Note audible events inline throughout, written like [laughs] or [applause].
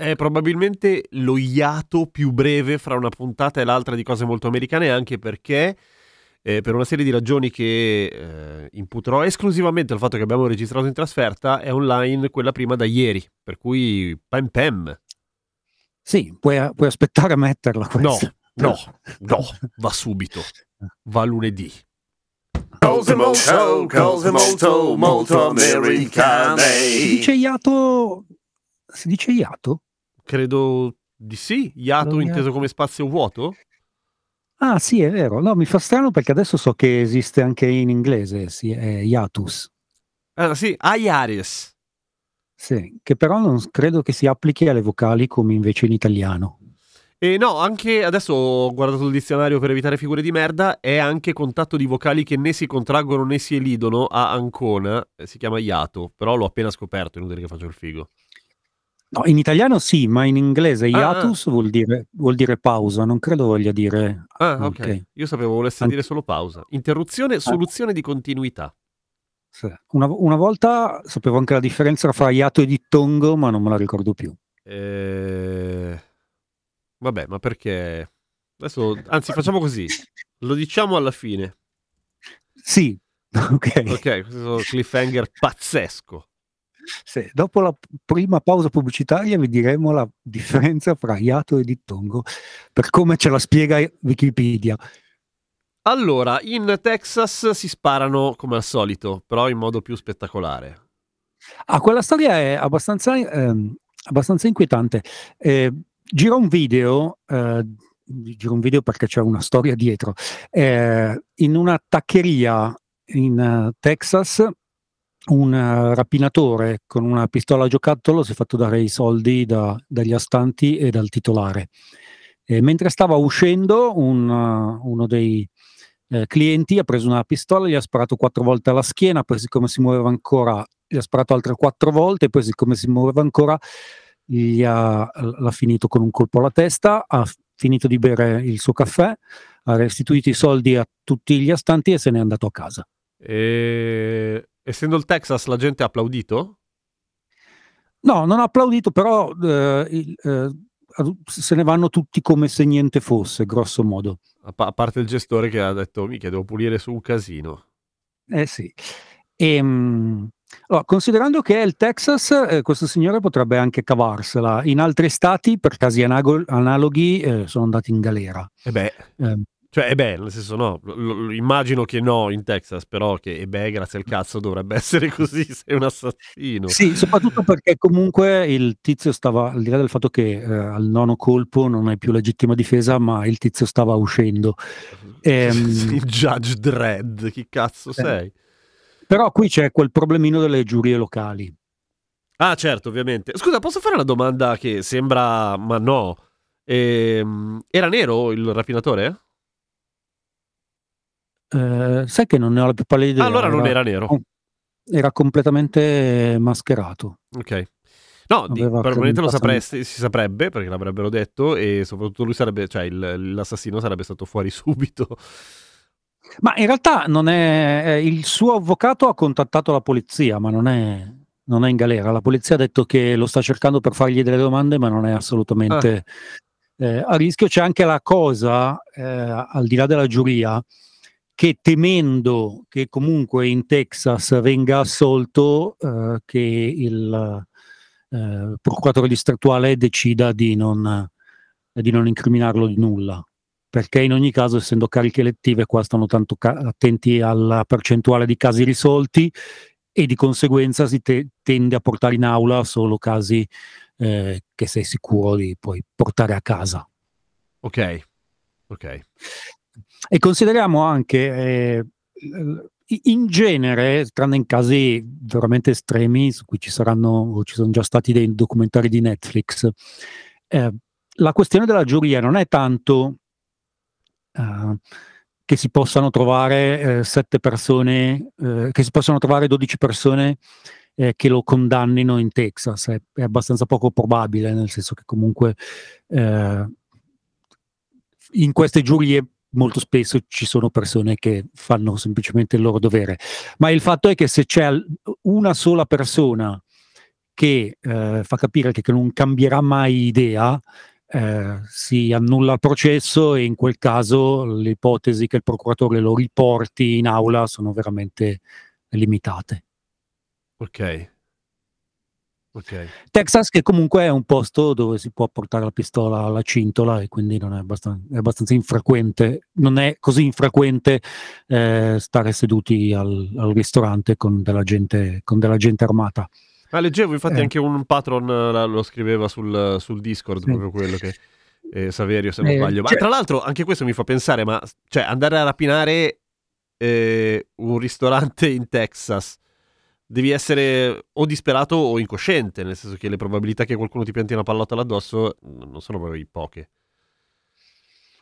È probabilmente lo iato più breve fra una puntata e l'altra di cose molto americane, anche perché eh, per una serie di ragioni che eh, imputerò esclusivamente al fatto che abbiamo registrato in trasferta, è online quella prima da ieri, per cui pam pam. Sì, puoi, puoi aspettare a metterla No, questa. no, no, va subito, va lunedì. Cose molto, cose molto, molto Si americane. dice iato... Si dice iato? Credo di sì, iato Lo inteso iato. come spazio vuoto? Ah sì, è vero. No, mi fa strano perché adesso so che esiste anche in inglese, sì, è hiatus. Ah sì, Aiaris. Sì, che però non credo che si applichi alle vocali come invece in italiano. E no, anche adesso ho guardato il dizionario per evitare figure di merda, è anche contatto di vocali che né si contraggono né si elidono a Ancona, eh, si chiama iato, però l'ho appena scoperto, inutile che faccio il figo. No, in italiano sì, ma in inglese Ah, hiatus vuol dire, vuol dire pausa, non credo voglia dire... Ah, ok. Ok. Io sapevo volesse dire solo pausa. Interruzione, soluzione di continuità. Sì. Una, una volta sapevo anche la differenza fra hiato e dittongo, ma non me la ricordo più. Eh... Vabbè, ma perché... Adesso, anzi, facciamo così. Lo diciamo alla fine. Sì, [laughs] ok. Ok, questo cliffhanger pazzesco. Sì, Dopo la prima pausa pubblicitaria vi diremo la differenza fra hiato e dittongo, per come ce la spiega Wikipedia. Allora, in Texas si sparano come al solito, però in modo più spettacolare. Ah, quella storia è abbastanza, ehm, abbastanza inquietante. Eh, gira un video, eh, gira un video perché c'è una storia dietro. Eh, in una taccheria in eh, Texas, un eh, rapinatore con una pistola a giocattolo si è fatto dare i soldi da- dagli astanti e dal titolare. E mentre stava uscendo, un, eh, uno dei eh, clienti ha preso una pistola, gli ha sparato quattro volte alla schiena, poi siccome si muoveva ancora gli ha sparato altre quattro volte, poi siccome si muoveva ancora gli ha, l'ha finito con un colpo alla testa, ha finito di bere il suo caffè, ha restituito i soldi a tutti gli astanti e se n'è andato a casa. E... Essendo il Texas, la gente ha applaudito? No, non ha applaudito, però eh, il- eh, se ne vanno tutti come se niente fosse, grosso modo. A, pa- a parte il gestore che ha detto, mica, devo pulire su un casino. Eh sì. Ehm, allora, considerando che è il Texas, eh, questo signore potrebbe anche cavarsela. In altri stati, per casi analoghi, eh, sono andati in galera. E beh, Ehm, cioè, e beh, nel senso no, lo- immagino che no in Texas, però che, e beh, grazie al cazzo dovrebbe essere così, sei un assassino. Sì, soprattutto perché comunque il tizio stava, al di là del fatto che eh, al nono colpo non è più legittima difesa, ma il tizio stava uscendo. [laughs] Ehm, Il Judge Dredd, chi cazzo sei? Però qui c'è quel problemino delle giurie locali. Ah, certo, ovviamente. Scusa, posso fare una domanda che sembra, ma no. Ehm, era nero il rapinatore? Eh, sai che non ne ho la più pallida idea. allora non era nero. oh, era completamente mascherato. Ok. No, di- Aveva probabilmente lo sapresti, si saprebbe perché l'avrebbero detto e soprattutto lui sarebbe, cioè il- l'assassino sarebbe stato fuori [laughs] subito. Ma in realtà non è, eh, il suo avvocato ha contattato la polizia, ma non è, non è in galera. La polizia ha detto che lo sta cercando per fargli delle domande, ma non è assolutamente eh, a rischio. C'è anche la cosa, eh, al di là della giuria, che temendo che comunque in Texas venga assolto, eh, che il eh, procuratore distrettuale decida di non, di non incriminarlo di nulla perché in ogni caso, essendo cariche elettive, qua stanno tanto ca- attenti alla percentuale di casi risolti e di conseguenza si te- tende a portare in aula solo casi eh, che sei sicuro di poi portare a casa. Ok, ok. E consideriamo anche, eh, in genere, tranne in casi veramente estremi, su cui ci saranno, o ci sono già stati dei documentari di Netflix, eh, la questione della giuria non è tanto uh, che si possano trovare eh, sette persone, eh, che si possano trovare 12 persone eh, che lo condannino in Texas, è, è, abbastanza poco probabile, nel senso che comunque eh, in queste giurie molto spesso ci sono persone che fanno semplicemente il loro dovere, ma il fatto è che se c'è una sola persona che eh, fa capire che, che, non cambierà mai idea, eh, si annulla il processo e in quel caso le ipotesi che il procuratore lo riporti in aula sono veramente limitate. Ok. Okay. Texas che comunque è un posto dove si può portare la pistola alla cintola e quindi non è abbastanza, è abbastanza infrequente, non è così infrequente eh, stare seduti al, al ristorante con della, gente, con della gente armata. Ah, leggevo infatti eh. anche un patron lo scriveva sul, sul Discord, sì. proprio quello che... Eh, Saverio se non eh, sbaglio. Ma cioè... tra l'altro anche questo mi fa pensare, ma cioè andare a rapinare eh, un ristorante in Texas devi essere o disperato o incosciente, nel senso che le probabilità che qualcuno ti pianti una pallottola addosso non sono proprio poche.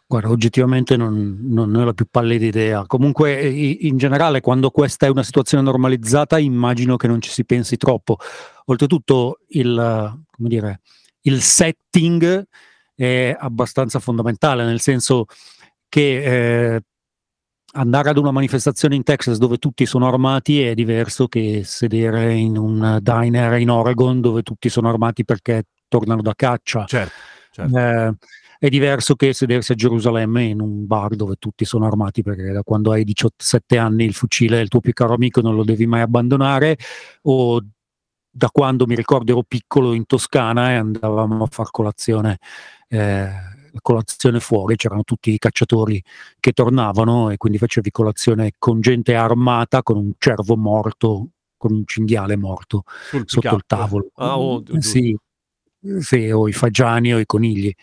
Guarda, oggettivamente non, non ne ho la più pallida idea. Comunque, in generale, quando questa è una situazione normalizzata, immagino che non ci si pensi troppo. Oltretutto, il, dire, il setting è abbastanza fondamentale, nel senso che eh, andare ad una manifestazione in Texas dove tutti sono armati è diverso che sedere in un diner in Oregon dove tutti sono armati perché tornano da caccia. Certo, certo. Eh, è diverso che sedersi a Gerusalemme in un bar dove tutti sono armati perché da quando hai 17 anni il fucile è il tuo più caro amico non lo devi mai abbandonare o da quando mi ricordo ero piccolo in Toscana e andavamo a far colazione eh, colazione fuori, c'erano tutti i cacciatori che tornavano e quindi facevi colazione con gente armata, con un cervo morto, con un cinghiale morto Sul sotto il tavolo. Ah, oh, sì, sì, o i fagiani o i conigli.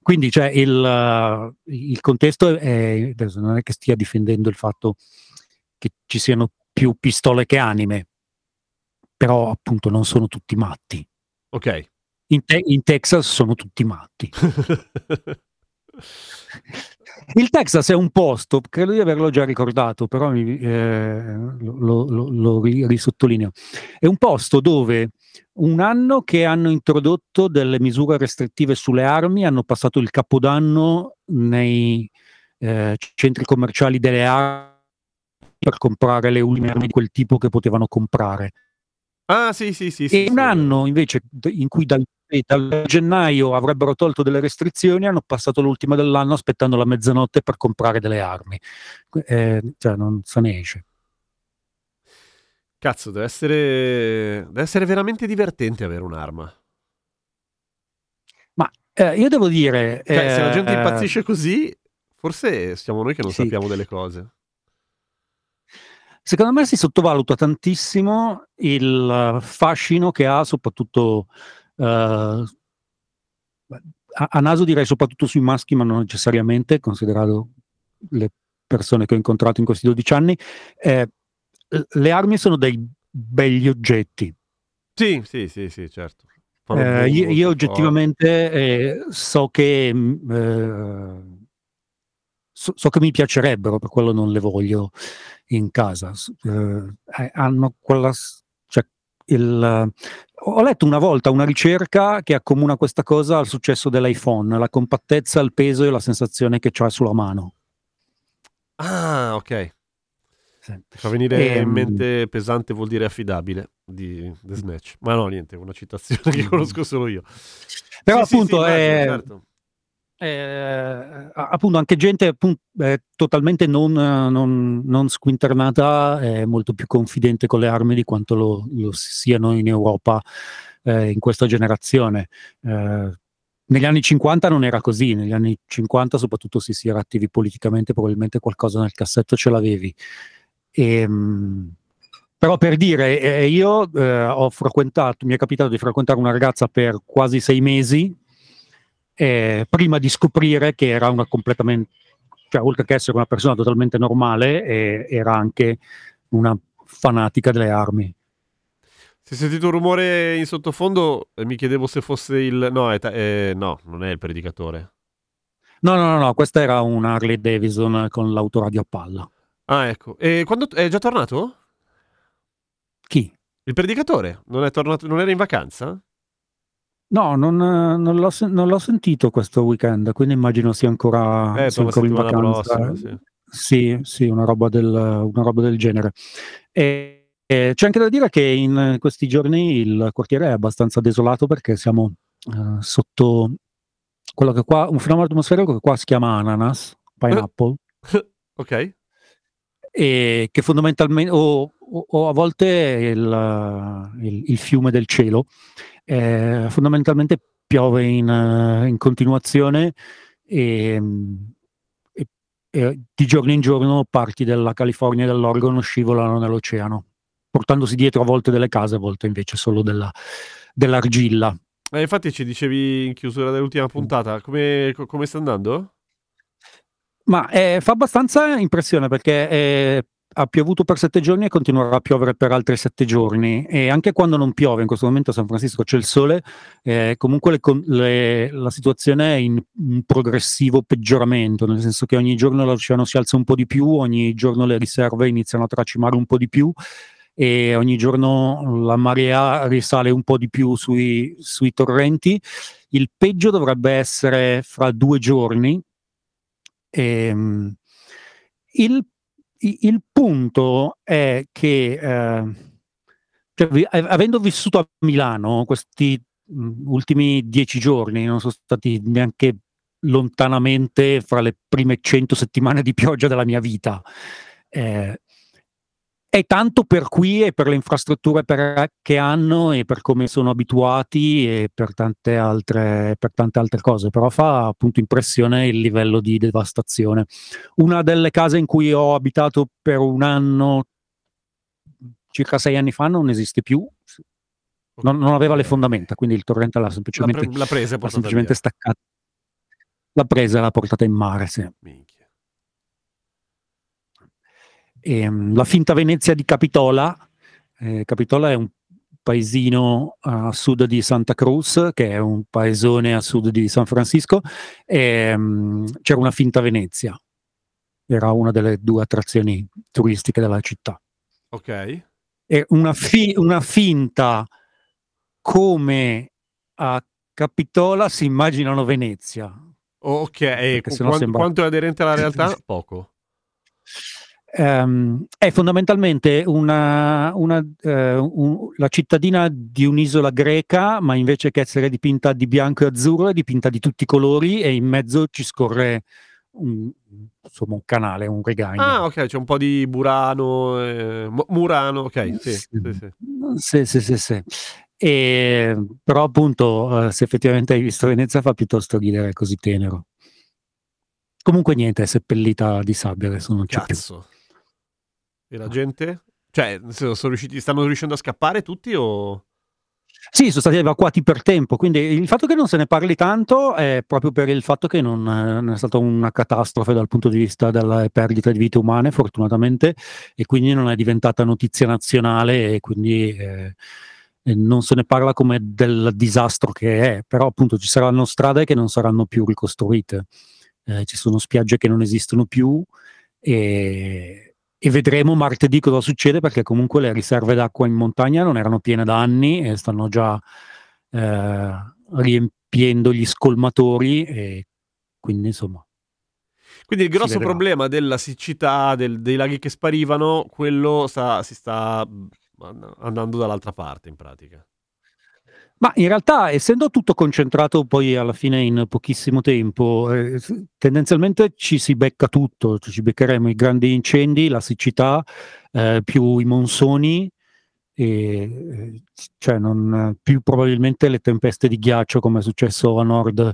Quindi cioè, il, il contesto è, non è che stia difendendo il fatto che ci siano più pistole che anime, però appunto non sono tutti matti. Ok. In, te- in Texas sono tutti matti. [laughs] Il Texas è un posto, credo di averlo già ricordato, però mi, eh, lo, lo, lo, risottolineo. È un posto dove un anno che hanno introdotto delle misure restrittive sulle armi, hanno passato il capodanno nei eh, centri commerciali delle armi per comprare le ultime armi di quel tipo che potevano comprare. Ah, sì, sì, sì. E sì, un sì. anno invece in cui dal dal gennaio avrebbero tolto delle restrizioni, hanno passato l'ultima dell'anno aspettando la mezzanotte per comprare delle armi. Eh, cioè, non se ne esce. Cazzo, deve essere, deve essere veramente divertente avere un'arma. Ma eh, io devo dire... Cioè, eh, se la gente impazzisce così, forse siamo noi che non sì. sappiamo delle cose. Secondo me si sottovaluta tantissimo il fascino che ha soprattutto a, a, naso direi soprattutto sui maschi, ma non necessariamente, considerato le persone che ho incontrato in questi 12 anni. Eh, le armi sono dei begli oggetti. Sì, sì, sì, sì, certo. Eh, io, io, oggettivamente eh, so che mm, eh, so, so, che mi piacerebbero, per quello non le voglio in casa. Eh, hanno quella il, ho letto una volta una ricerca che accomuna questa cosa al successo dell'iPhone, la compattezza, il peso e la sensazione che c'ha sulla mano. Ah, ok. Sì. Fa venire e, in ehm, mente pesante vuol dire affidabile di The Snatch. Ma no, niente, una citazione che conosco solo io. Però sì, appunto sì, è... Certo eh, appunto anche gente appunto, eh, totalmente non, non, non, squinternata è molto più confidente con le armi di quanto lo, lo siano in Europa eh, in questa generazione. Eh, negli anni 50 non era così, negli anni 50 soprattutto se si era attivi politicamente probabilmente qualcosa nel cassetto ce l'avevi. E, ehm, però per dire, eh, io eh, ho frequentato, mi è capitato di frequentare una ragazza per quasi sei mesi eh, prima di scoprire che era una completamente cioè oltre che essere una persona totalmente normale, eh, era anche una fanatica delle armi. Si è sentito un rumore in sottofondo e mi chiedevo se fosse il... No, ta- eh, no, non è il predicatore. No, no, no, no, questa era un Harley Davidson con l'autoradio a palla. Ah, ecco. E quando... È già tornato? Chi? Il predicatore? Non è tornato... Non era in vacanza? No, non, non l'ho, sen- non l'ho sentito questo weekend, quindi immagino sia ancora, Eh, sia ancora in settimana vacanza. prossima, sì. Sì, sì, una roba del, una roba del genere. E, c'è anche da dire che in questi giorni il quartiere è abbastanza desolato perché siamo eh, sotto quello che qua, un fenomeno atmosferico che qua si chiama ananas, pineapple, [laughs] Ok. e che fondamentalmente, o, o- o a volte il, il- il fiume del cielo, eh, fondamentalmente piove in, eh, in continuazione e, e- e di giorno in giorno parti della California e dell'Oregon scivolano nell'oceano, portandosi dietro a volte delle case, a volte invece solo della- dell'argilla. Eh, infatti ci dicevi in chiusura dell'ultima puntata, come, co- come sta andando? Ma eh, fa abbastanza impressione perché eh, ha piovuto per sette giorni e continuerà a piovere per altri sette giorni. E anche quando non piove, in questo momento a San Francisco c'è il sole, eh, comunque le le- la situazione è in un progressivo peggioramento, nel senso che ogni giorno l'oceano si alza un po' di più, ogni giorno le riserve iniziano a tracimare un po' di più e ogni giorno la marea risale un po' di più sui, sui torrenti. Il peggio dovrebbe essere fra due giorni. Ehm, il, il punto è che, eh, cioè, avendo vissuto a Milano questi ultimi dieci giorni, non sono stati neanche lontanamente fra le prime cento settimane di pioggia della mia vita. Eh, è tanto per qui e per le infrastrutture per- che hanno e per come sono abituati e per tante, altre, per tante altre cose, però fa appunto impressione il livello di devastazione. Una delle case in cui ho abitato per un anno, circa sei anni fa, non esiste più, non, non aveva le fondamenta, quindi il torrente l'ha La, semplicemente, pre- la presa l'ha semplicemente staccata. L'ha presa e l'ha portata in mare, sì. Minchia. Ehm, la finta Venezia di Capitola. eh, Capitola è un paesino a sud di Santa Cruz, che è un paesone a sud di San Francisco. ehm, c'era una finta Venezia, era una delle due attrazioni turistiche della città. Ok. E una, fi- una finta come a Capitola si immaginano Venezia. Ok, e qu- sennò quan- sembra- quanto è aderente alla realtà? Poco. Ehm, è fondamentalmente una, una, eh, un- la cittadina di un'isola greca, ma invece che essere dipinta di bianco e azzurro, è dipinta di tutti i colori e in mezzo ci scorre un, insomma, un canale, un regagno. Ah, ok, c'è un po' di Burano, eh, Murano, ok, sì, sì, sì. Sì, sì, sì, sì. E, però appunto, eh, se effettivamente hai visto Venezia fa piuttosto ridere, è così tenero. Comunque niente, è seppellita di sabbia, adesso non c'è più. E la gente? Cioè, sono riusciti, stanno riuscendo a scappare tutti o... Sì, sono stati evacuati per tempo, quindi il fatto che non se ne parli tanto è proprio per il fatto che non, eh, è stata una catastrofe dal punto di vista della perdita di vite umane, fortunatamente, e quindi non è diventata notizia nazionale e quindi eh, non se ne parla come del disastro che è, però appunto ci saranno strade che non saranno più ricostruite, eh, ci sono spiagge che non esistono più e, e vedremo martedì cosa succede perché comunque le riserve d'acqua in montagna non erano piene da anni e stanno già eh, riempiendo gli scolmatori e quindi insomma Quindi il grosso problema della siccità, del- dei laghi che sparivano, quello sta- si sta and- andando dall'altra parte in pratica. Ma in realtà, essendo tutto concentrato poi alla fine in pochissimo tempo, eh, tendenzialmente ci si becca tutto, ci beccheremo i grandi incendi, la siccità, eh, più i monsoni, e, eh, cioè non, più probabilmente le tempeste di ghiaccio come è successo a nord,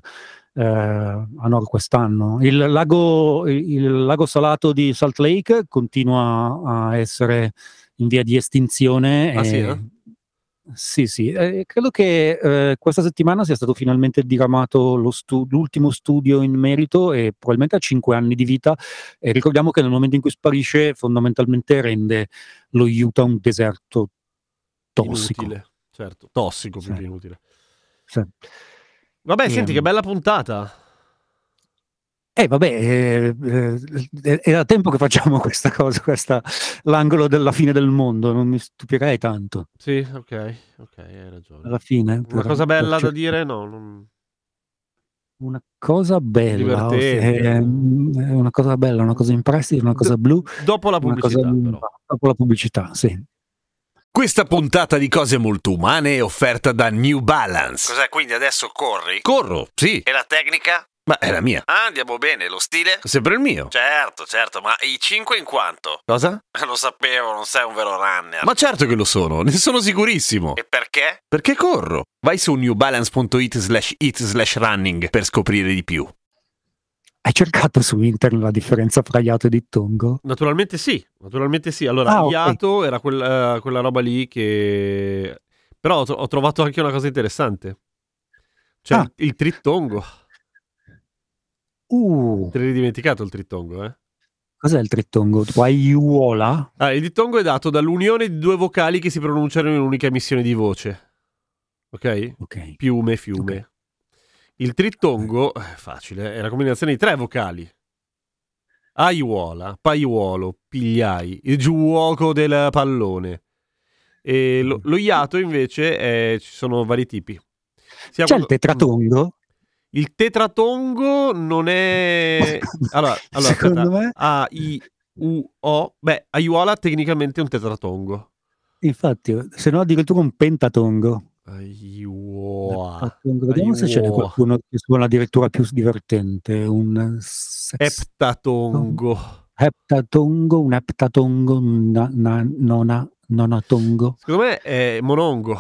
eh, a nord quest'anno. Il lago, il lago salato di Salt Lake continua a essere in via di estinzione. Ah, sì, e- eh? Sì, sì, eh, credo che eh, questa settimana sia stato finalmente diramato lo stu- l'ultimo studio in merito e probabilmente ha 5 anni di vita. E ricordiamo che nel momento in cui sparisce, fondamentalmente rende lo Utah un deserto tossico. Inutile, certo, tossico più Sì. che inutile. Sì. Vabbè, senti Ehm. che bella puntata. Eh vabbè, eh, eh, è da tempo che facciamo [laughs] questa cosa, questa, l'angolo della fine del mondo, non mi stupirei tanto. Sì, ok, ok, hai ragione. Alla fine. Una per- cosa bella da dire? No, non... Una cosa bella, eh, una cosa bella, una cosa in prestito, una cosa blu, dopo la pubblicità però. dopo la pubblicità, sì. Questa puntata di cose molto umane è offerta da New Balance. Cos'è quindi adesso corri? Corro, sì, E la tecnica? Ma è la mia. Ah, andiamo bene, lo stile? Sempre il mio. Certo, certo, ma i 5 in quanto? Cosa? [laughs] Lo sapevo, non sei un vero runner. Ma certo che lo sono, ne sono sicurissimo. E perché? Perché corro? Vai su newbalance.it slash it slash running per scoprire di più. Hai cercato su internet la differenza fra iato e dittongo? Naturalmente sì, naturalmente sì. Allora, Ah. Iato era quella, quella roba lì che... Però ho, tro- ho trovato anche una cosa interessante. Cioè, Ah. il, il trittongo. Uh, Te l'hai dimenticato il trittongo, eh? cos'è il trittongo? Tipo aiuola? Eh. Ah, il dittongo è dato dall'unione di due vocali che si pronunciano in un'unica emissione di voce. Ok? Ok. Piume, fiume. Il trittongo, eh, facile, è la combinazione di tre vocali. Aiuola, paiuolo, pigliai, il giuoco del pallone. E lo, lo iato invece è- ci sono vari tipi. Sia C'è il quando- tetratongo? Il tetratongo non è... [laughs] Allora, allora Secondo aspetta. me- A, I, U, O. Beh, aiuola tecnicamente è un tetratongo. Infatti, se no addirittura un pentatongo. Aiuola. Pentatongo. Vediamo se ce n'è Aiuola. qualcuno che suona addirittura più divertente. Un sex- Eptatongo. heptatongo, un heptatongo, un na- na- nona, nonatongo. Secondo me è monongo.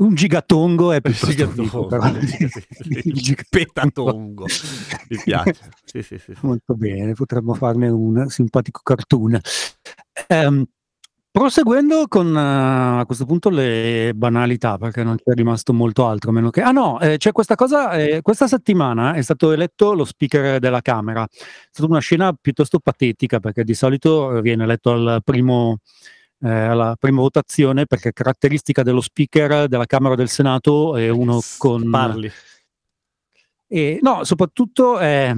Un gigatongo è piuttosto Gigatongo. però. [laughs] Sì, sì, sì. Il gigatongo. Petatongo. Mi piace. Sì, sì, sì. Molto bene, potremmo farne un simpatico cartoon. Ehm, proseguendo con eh, a questo punto le banalità, perché non c'è rimasto molto altro, meno che... Ah no, eh, c'è questa cosa, eh, questa settimana è stato eletto lo speaker della Camera. È stata una scena piuttosto patetica, perché di solito viene eletto al primo... eh, alla prima votazione perché caratteristica dello speaker della Camera del Senato è uno con Parli. e, no, soprattutto eh,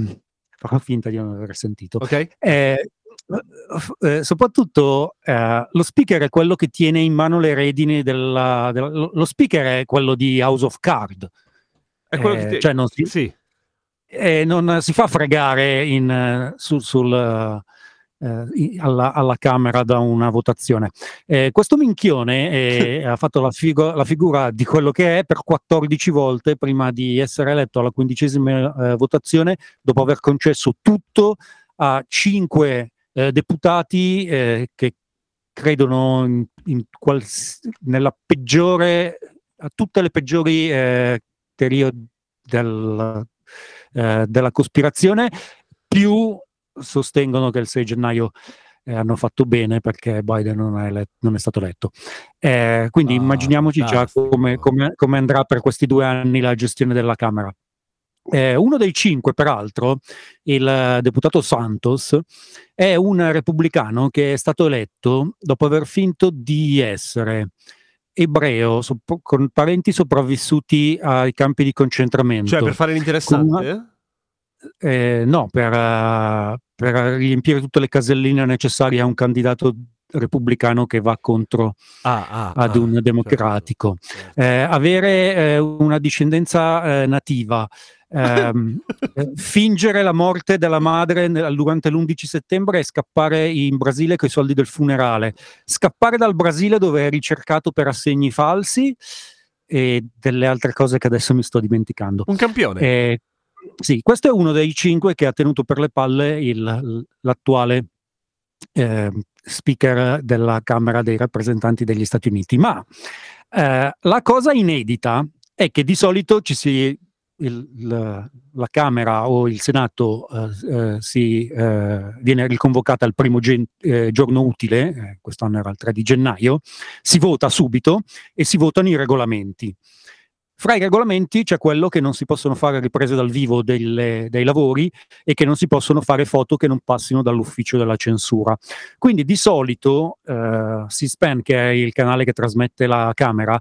farò finta di non aver sentito. Ok? Eh, eh, soprattutto eh, lo speaker è quello che tiene in mano le redini della, della- lo speaker è quello di House of Card È quello Eh, che ti- cioè non si- Sì. e non si fa fregare in, eh, su- sul, eh, alla, alla Camera da una votazione. Eh, questo minchione eh, [laughs] ha fatto la, figo- la figura di quello che è per 14 volte prima di essere eletto alla quindicesima eh, votazione, dopo aver concesso tutto a cinque eh, deputati che credono in, in quals- nella peggiore, a tutte le peggiori teorie del, eh, della cospirazione, più sostengono che il 6 gennaio eh, hanno fatto bene perché Biden non è, elet- non è stato eletto. Eh, quindi Ah, immaginiamoci già come, come- come andrà per questi due anni la gestione della Camera. Eh, uno dei cinque, peraltro, il deputato Santos, è un repubblicano che è stato eletto dopo aver finto di essere ebreo sop- con parenti sopravvissuti ai campi di concentramento. Cioè, per fare l'interessante? Eh, no, per, eh, per riempire tutte le caselline necessarie a un candidato repubblicano che va contro Ah, ah, ad ah, un democratico. certo, certo. Eh, avere eh, una discendenza eh, nativa, ehm, [laughs] eh, fingere la morte della madre nel- durante l'11 settembre e scappare in Brasile con i soldi del funerale, scappare dal Brasile dove è ricercato per assegni falsi e delle altre cose che adesso mi sto dimenticando. Un campione. Sì, questo è uno dei cinque che ha tenuto per le palle il- l'attuale eh, speaker della Camera dei rappresentanti degli Stati Uniti. Ma eh, la cosa inedita è che di solito ci si il- la, la Camera o il Senato eh, eh, si, eh, viene riconvocata al primo gen- eh, giorno utile, quest'anno era il 3 di gennaio, si vota subito e si votano i regolamenti. Fra i regolamenti c'è quello che non si possono fare riprese dal vivo delle- dei lavori e che non si possono fare foto che non passino dall'ufficio della censura. Quindi di solito eh, C-SPAN, che è il canale che trasmette la Camera,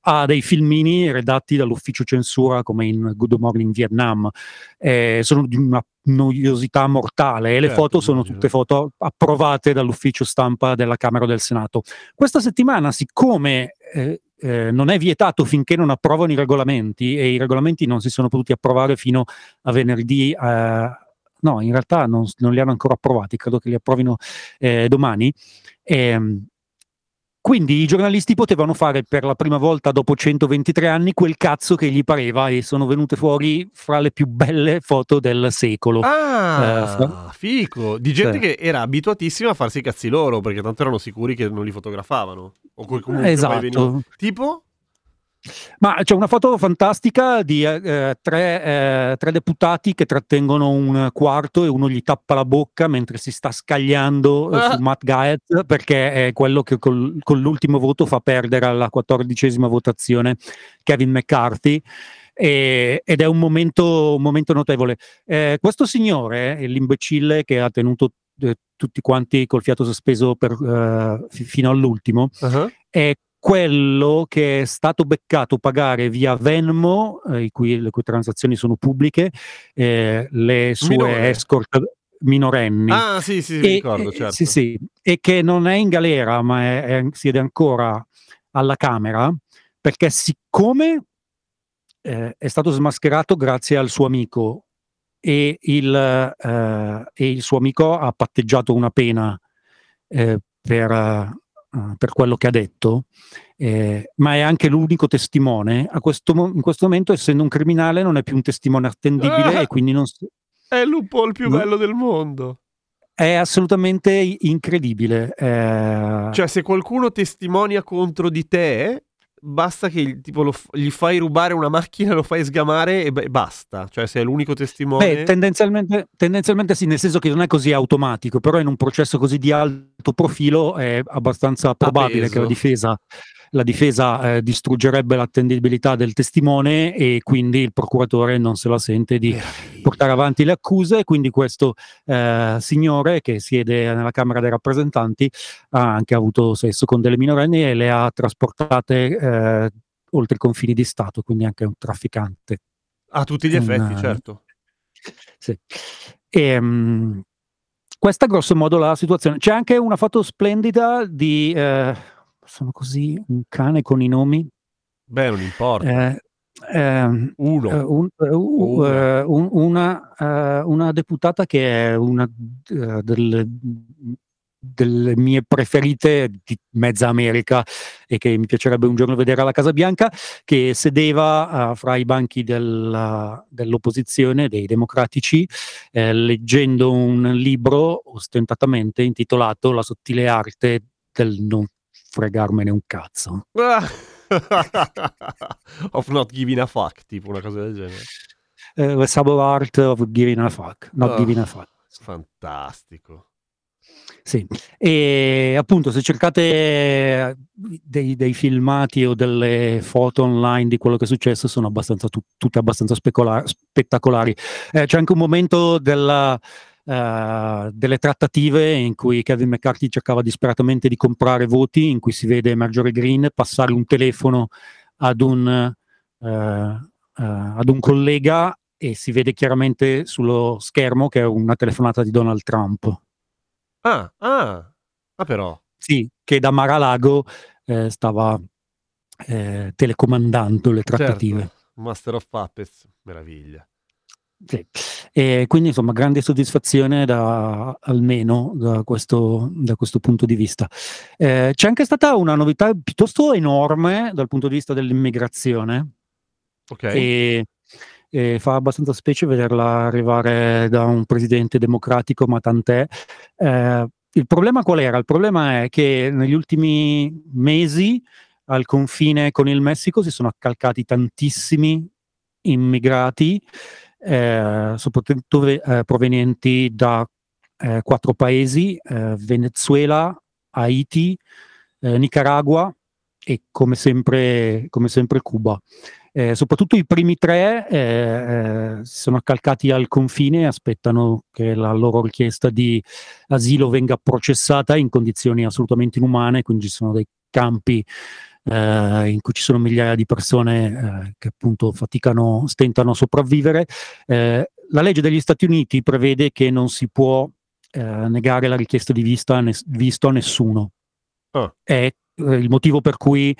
ha dei filmini redatti dall'ufficio censura come in Good Morning Vietnam. Eh, sono di una noiosità mortale e le Certo, foto sono tutte foto approvate dall'ufficio stampa della Camera del Senato. Questa settimana, siccome eh, eh, non è vietato finché non approvano i regolamenti e i regolamenti non si sono potuti approvare fino a venerdì. eh, no, in realtà non, non li hanno ancora approvati, credo che li approvino eh, domani. Ehm, quindi i giornalisti potevano fare per la prima volta dopo 123 anni quel cazzo che gli pareva e sono venute fuori fra le più belle foto del secolo. Ah, Eh, fra- fico. Di gente Sì. che era abituatissima a farsi i cazzi loro, perché tanto erano sicuri che non li fotografavano. O comunque esatto. Tipo? Ma c'è una foto fantastica di eh, eh, tre, eh, tre deputati che trattengono un quarto e uno gli tappa la bocca mentre si sta scagliando eh, Ah. su Matt Gaetz perché è quello che col- con l'ultimo voto fa perdere alla quattordicesima votazione Kevin McCarthy. e- ed è un momento, un momento notevole. Eh, questo signore, eh, l'imbecille che ha tenuto tutti quanti col fiato sospeso per, fi- fino all'ultimo, Ah, è quello che è stato beccato pagare via Venmo, eh, cui- le cui transazioni sono pubbliche, eh, le sue Minore. escort minorenni. Ah, sì, sì, E- ricordo, e- certo. sì, sì, e che non è in galera, ma è- è- siede ancora alla Camera, perché siccome eh, è stato smascherato grazie al suo amico e il, eh, e il suo amico ha patteggiato una pena eh, per, eh, per quello che ha detto, eh, ma è anche l'unico testimone. A questo, mo- in questo momento, essendo un criminale, non è più un testimone attendibile Ah! e quindi non si- È lupo il più No. bello del mondo. è assolutamente incredibile. eh, Cioè, se qualcuno testimonia contro di te, basta che tipo, lo gli fai rubare una macchina, lo fai sgamare e, b- e basta. Cioè, se è l'unico testimone. Beh, tendenzialmente, tendenzialmente sì, nel senso che non è così automatico, però in un processo così di alto profilo è abbastanza probabile che la difesa, la difesa eh, distruggerebbe l'attendibilità del testimone e quindi il procuratore non se la sente di portare avanti le accuse. Quindi questo eh, signore che siede nella Camera dei rappresentanti ha anche avuto sesso con delle minorenni e le ha trasportate eh, oltre i confini di Stato, quindi anche un trafficante. A tutti gli effetti, un- certo. Sì. Ehm, questa è grosso modo la situazione. C'è anche una foto splendida di... eh, sono così un cane con i nomi. Beh, non importa. Eh, ehm, Uno. eh, un- eh, u- Una. eh, un- una, eh, una deputata che è una eh, delle, delle mie preferite di mezza America e che mi piacerebbe un giorno vedere alla Casa Bianca, che sedeva fra i banchi della- dell'opposizione, dei democratici, leggendo un libro ostentatamente intitolato La sottile arte del non fregarmene un cazzo. [laughs] of not giving a fuck, tipo una cosa del genere. Eh, the subtle art of giving a fuck, not Oh. giving a fuck. Fantastico. Sì, e appunto se cercate eh, dei, dei filmati o delle foto online di quello che è successo sono abbastanza tu- tutte abbastanza specola- spettacolari. Eh, c'è anche un momento della, eh, delle trattative in cui Kevin McCarthy cercava disperatamente di comprare voti, in cui si vede Marjorie Green passare un telefono ad un, eh, ad un collega e si vede chiaramente sullo schermo che è una telefonata di Donald Trump. Ah, ah, ah però. Sì, che da Mar-a-Lago eh, stava eh, telecomandando le trattative. Certo. Master of Puppets, meraviglia. Sì. E quindi insomma grande soddisfazione da, almeno da questo, da questo punto di vista. Eh, c'è anche stata una novità piuttosto enorme dal punto di vista dell'immigrazione Ok. e, e fa abbastanza specie vederla arrivare da un presidente democratico, ma tant'è. Eh, il problema qual era? Il problema è che negli ultimi mesi al confine con il Messico si sono accalcati tantissimi immigrati, eh, soprattutto eh, provenienti da eh, quattro paesi, eh, Venezuela, Haiti, eh, Nicaragua e come sempre, come sempre Cuba. Eh, soprattutto i primi tre si sono accalcati al confine e aspettano che la loro richiesta di asilo venga processata in condizioni assolutamente inumane, quindi ci sono dei campi eh, in cui ci sono migliaia di persone eh, che appunto faticano, stentano a sopravvivere. Eh, la legge degli Stati Uniti prevede che non si può eh, negare la richiesta di vista, nes- visto a nessuno. Ah. È eh, il motivo per cui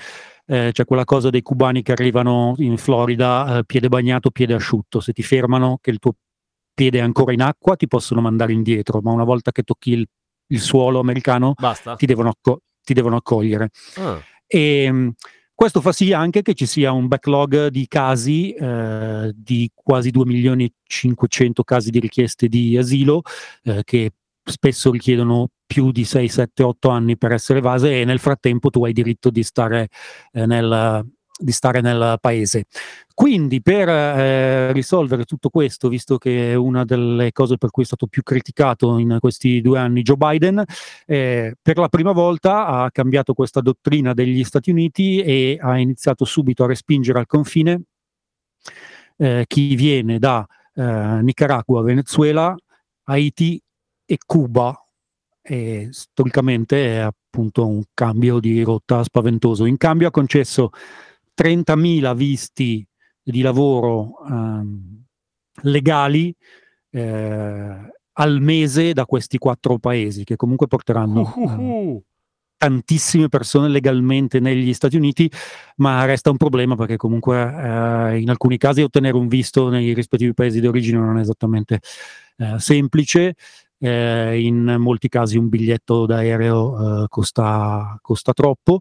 eh, c'è quella cosa dei cubani che arrivano in Florida, eh, piede bagnato, piede asciutto. Se ti fermano che il tuo piede è ancora in acqua, ti possono mandare indietro, ma una volta che tocchi il, il suolo americano, Basta? ti devono, acco- ti devono accogliere. Ah. E mh, questo fa sì anche che ci sia un backlog di casi, eh, di quasi 2 milioni e 500 casi di richieste di asilo, eh, che spesso richiedono più di 6, 7, 8 anni per essere evase e nel frattempo tu hai diritto di stare, eh, nel, di stare nel paese. Quindi per eh, risolvere tutto questo, visto che è una delle cose per cui è stato più criticato in questi due anni Joe Biden, eh, per la prima volta ha cambiato questa dottrina degli Stati Uniti e ha iniziato subito a respingere al confine eh, chi viene da eh, Nicaragua, Venezuela, Haiti e Cuba. E storicamente è appunto un cambio di rotta spaventoso. In cambio ha concesso 30.000 visti di lavoro ehm, legali eh, al mese da questi quattro paesi, che comunque porteranno eh, tantissime persone legalmente negli Stati Uniti, ma resta un problema perché comunque eh, in alcuni casi ottenere un visto nei rispettivi paesi di origine non è esattamente eh, semplice. Eh, in molti casi un biglietto d'aereo eh, costa, costa troppo.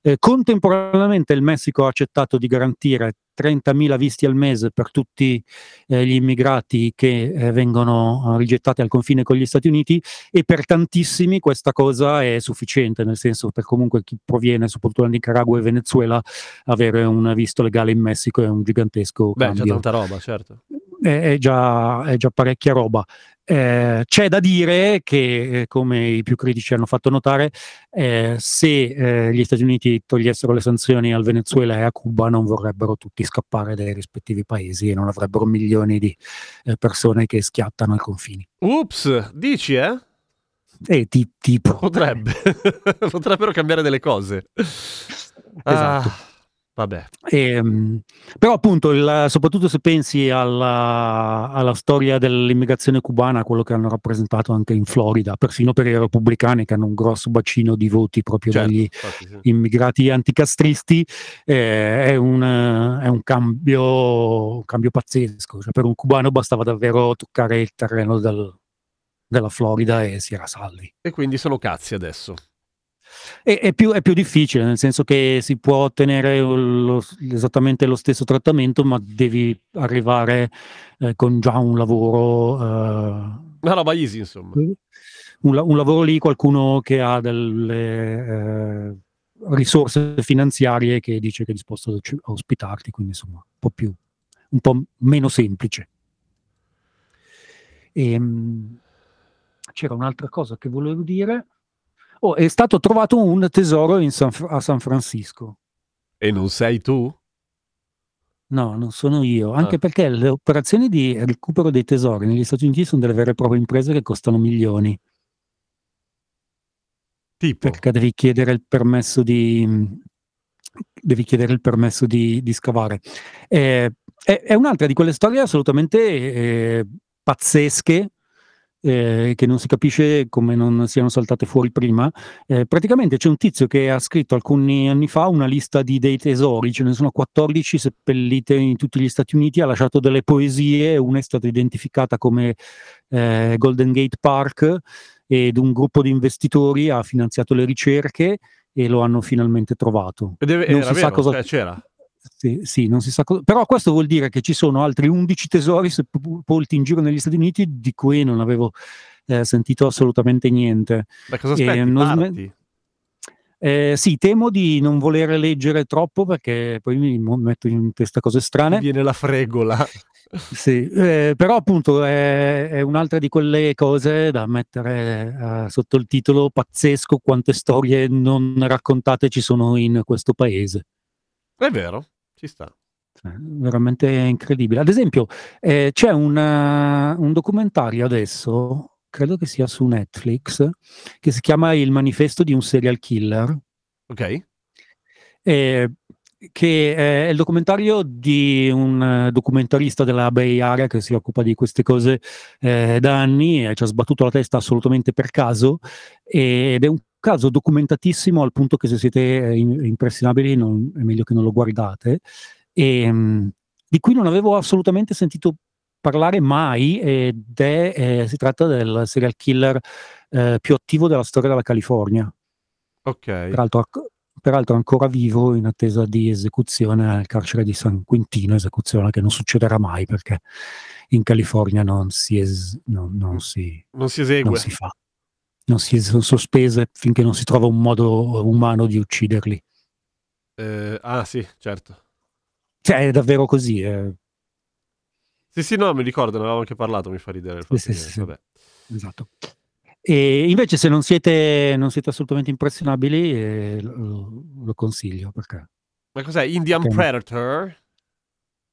Eh, contemporaneamente il Messico ha accettato di garantire 30.000 visti al mese per tutti eh, gli immigrati che eh, vengono eh, rigettati al confine con gli Stati Uniti e per tantissimi questa cosa è sufficiente, nel senso per comunque chi proviene soprattutto da Nicaragua e Venezuela avere un visto legale in Messico è un gigantesco Beh, c'è cambio. tanta roba, certo. È, è già, è già parecchia roba. Eh, c'è da dire che, eh, come i più critici hanno fatto notare, eh, se eh, gli Stati Uniti togliessero le sanzioni al Venezuela e a Cuba non vorrebbero tutti scappare dai rispettivi paesi e non avrebbero milioni di eh, persone che schiattano ai confini. Ups, dici, eh? E ti- tipo, Potrebbe. [laughs] [laughs] Potrebbero cambiare delle cose. Esatto. Ah, vabbè. Ehm, però appunto, il- soprattutto se pensi alla, alla storia dell'immigrazione cubana, quello che hanno rappresentato anche in Florida, persino per i repubblicani che hanno un grosso bacino di voti proprio Certo, dagli infatti, sì. immigrati anticastristi, eh, è, un, è un cambio, un cambio pazzesco. Cioè, per un cubano bastava davvero toccare il terreno del- della Florida e si era salvi. E quindi sono cazzi adesso. E- È, più, è più difficile, nel senso che si può ottenere lo- esattamente lo stesso trattamento, ma devi arrivare eh, con già un lavoro, eh, Una roba easy, insomma. un, un lavoro lì, qualcuno che ha delle eh, risorse finanziarie che dice che è disposto a ospitarti, quindi insomma un po' più, un po' meno semplice. Ehm, c'era un'altra cosa che volevo dire. Oh, è stato trovato un tesoro San a San Francisco. E non sei tu? No, non sono io, anche Ah. perché le operazioni di recupero dei tesori negli Stati Uniti sono delle vere e proprie imprese che costano milioni, Tipo. perché devi chiedere il permesso di, devi chiedere il permesso di, di scavare. Eh, è, è un'altra di quelle storie assolutamente eh, pazzesche, eh, che non si capisce come non siano saltate fuori prima. Eh, praticamente c'è un tizio che ha scritto alcuni anni fa una lista di dei tesori, ce ne sono 14 seppellite in tutti gli Stati Uniti, ha lasciato delle poesie, una è stata identificata come eh, Golden Gate Park ed un gruppo di investitori ha finanziato le ricerche e lo hanno finalmente trovato. Ed è- non si sa vero, cosa- cioè, c'era. Sì, sì, non si sa cosa. Però questo vuol dire che ci sono altri 11 tesori sepolti in giro negli Stati Uniti di cui non avevo eh, sentito assolutamente niente. Ma cosa aspetti? non sme- Parti? Eh, sì, temo di non voler leggere troppo perché poi mi metto in testa cose strane. Viene la fregola. [laughs] Sì, eh, però appunto è, è un'altra di quelle cose da mettere eh, sotto il titolo pazzesco quante storie non raccontate ci sono in questo paese. È vero, ci sta. Cioè, veramente incredibile. Ad esempio, eh, c'è un, eh, un documentario adesso, credo che sia su Netflix, che si chiama Il manifesto di un serial killer. Ok? eh, che è il documentario di un eh, documentarista della Bay Area che si occupa di queste cose eh, da anni e ci ha sbattuto la testa assolutamente per caso ed è un caso documentatissimo al punto che se siete eh, impressionabili non- è meglio che non lo guardate e, mh, di cui non avevo assolutamente sentito parlare mai ed è, eh, si tratta del serial killer eh, più attivo della storia della California Ok. peraltro, peraltro ancora vivo in attesa di esecuzione al carcere di San Quintino, esecuzione che non succederà mai perché in California non si, es- non- non si, Non si non esegue. si fa, non si sono sospese finché non si trova un modo umano di ucciderli. Eh, ah, sì, certo. Cioè, è davvero così. eh. Sì, sì, no, mi ricordo, ne avevamo anche parlato, mi fa ridere il fatto sì, che- sì, vabbè. Esatto. E invece, se non siete, non siete assolutamente impressionabili, eh, lo, lo consiglio perché. Ma cos'è? Indian Ok. Predator?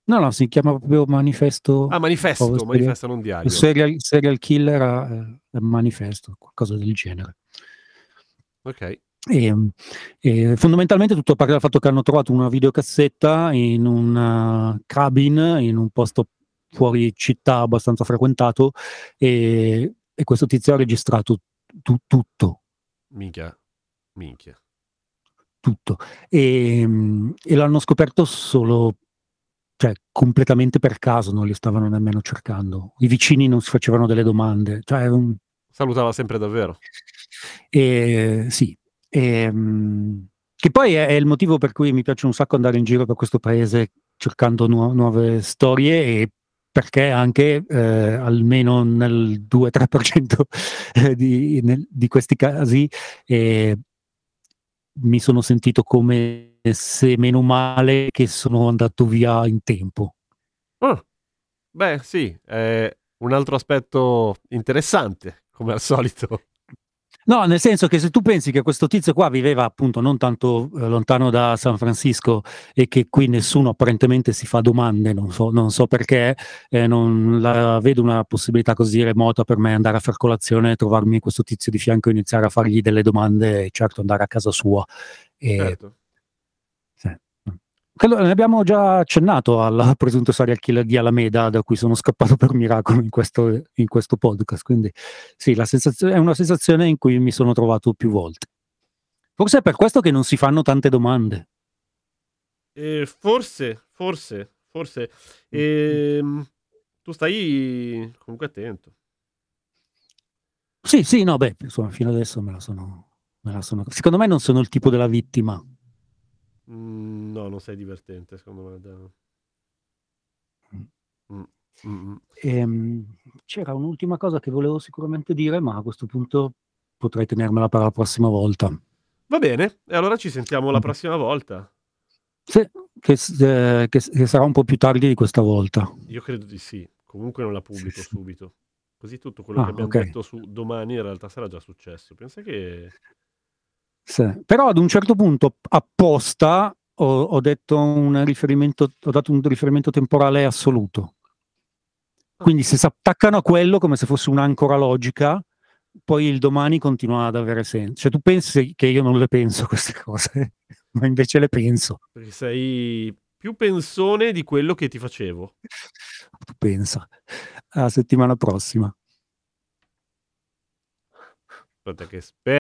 No, no, si chiama proprio manifesto. Ah, manifesto, Povero manifesto non diario. Serial, serial killer eh, è manifesto, qualcosa del genere. Ok. E, e fondamentalmente tutto parte dal fatto che hanno trovato una videocassetta in un uh, cabin in un posto fuori città abbastanza frequentato e, e questo tizio ha registrato tu- tutto, Minchia. Minchia. tutto. E, mm, e l'hanno scoperto solo, cioè completamente per caso, non li stavano nemmeno cercando. I vicini non si facevano delle domande, cioè un, Salutava sempre davvero. E, sì, ehm, che poi è, è il motivo per cui mi piace un sacco andare in giro per questo paese cercando nuo- nuove storie e perché anche eh, almeno nel 2-3% eh, di, nel- di questi casi eh, mi sono sentito come se meno male che sono andato via in tempo. Ah, Beh, sì, è un altro aspetto interessante, come al solito. No, nel senso che se tu pensi che questo tizio qua viveva appunto non tanto eh, lontano da San Francisco e che qui nessuno apparentemente si fa domande, non so, non so perché, eh, non la vedo una possibilità così remota per me andare a far colazione, trovarmi questo tizio di fianco e iniziare a fargli delle domande e certo andare a casa sua. E, Certo. Credo- ne abbiamo già accennato al presunto serial killer di Alameda da cui sono scappato per miracolo in questo, in questo podcast. Quindi sì, è una sensazione in cui mi sono trovato più volte. Forse è per questo che non si fanno tante domande. E forse, forse, forse. Ehm, tu stai comunque attento. Sì, sì, no, beh, insomma, fino adesso me la sono... me la sono- Secondo me non sono il tipo della vittima. Mm, no, non sei divertente, secondo me. da- Mm, mm, mm. Ehm, c'era un'ultima cosa che volevo sicuramente dire, ma a questo punto potrei tenermela per la prossima volta. Va bene, e allora ci sentiamo la Mhm. prossima volta. Sì, che, s- eh, che s- che sarà un po' più tardi di questa volta. Io credo di sì. Comunque non la pubblico Sì, sì. subito. Così tutto quello Ah, che abbiamo ok. detto su domani in realtà sarà già successo. Pensa che... Sì. Però ad un certo punto apposta ho, ho detto un riferimento, ho dato un riferimento temporale assoluto. Quindi se si attaccano a quello come se fosse un'ancora logica, poi il domani continua ad avere senso. Cioè tu pensi che io non le penso [laughs] queste cose, ma invece le penso. Perché sei più pensone di quello che ti facevo. Tu pensa. A settimana prossima. Aspetta che spero.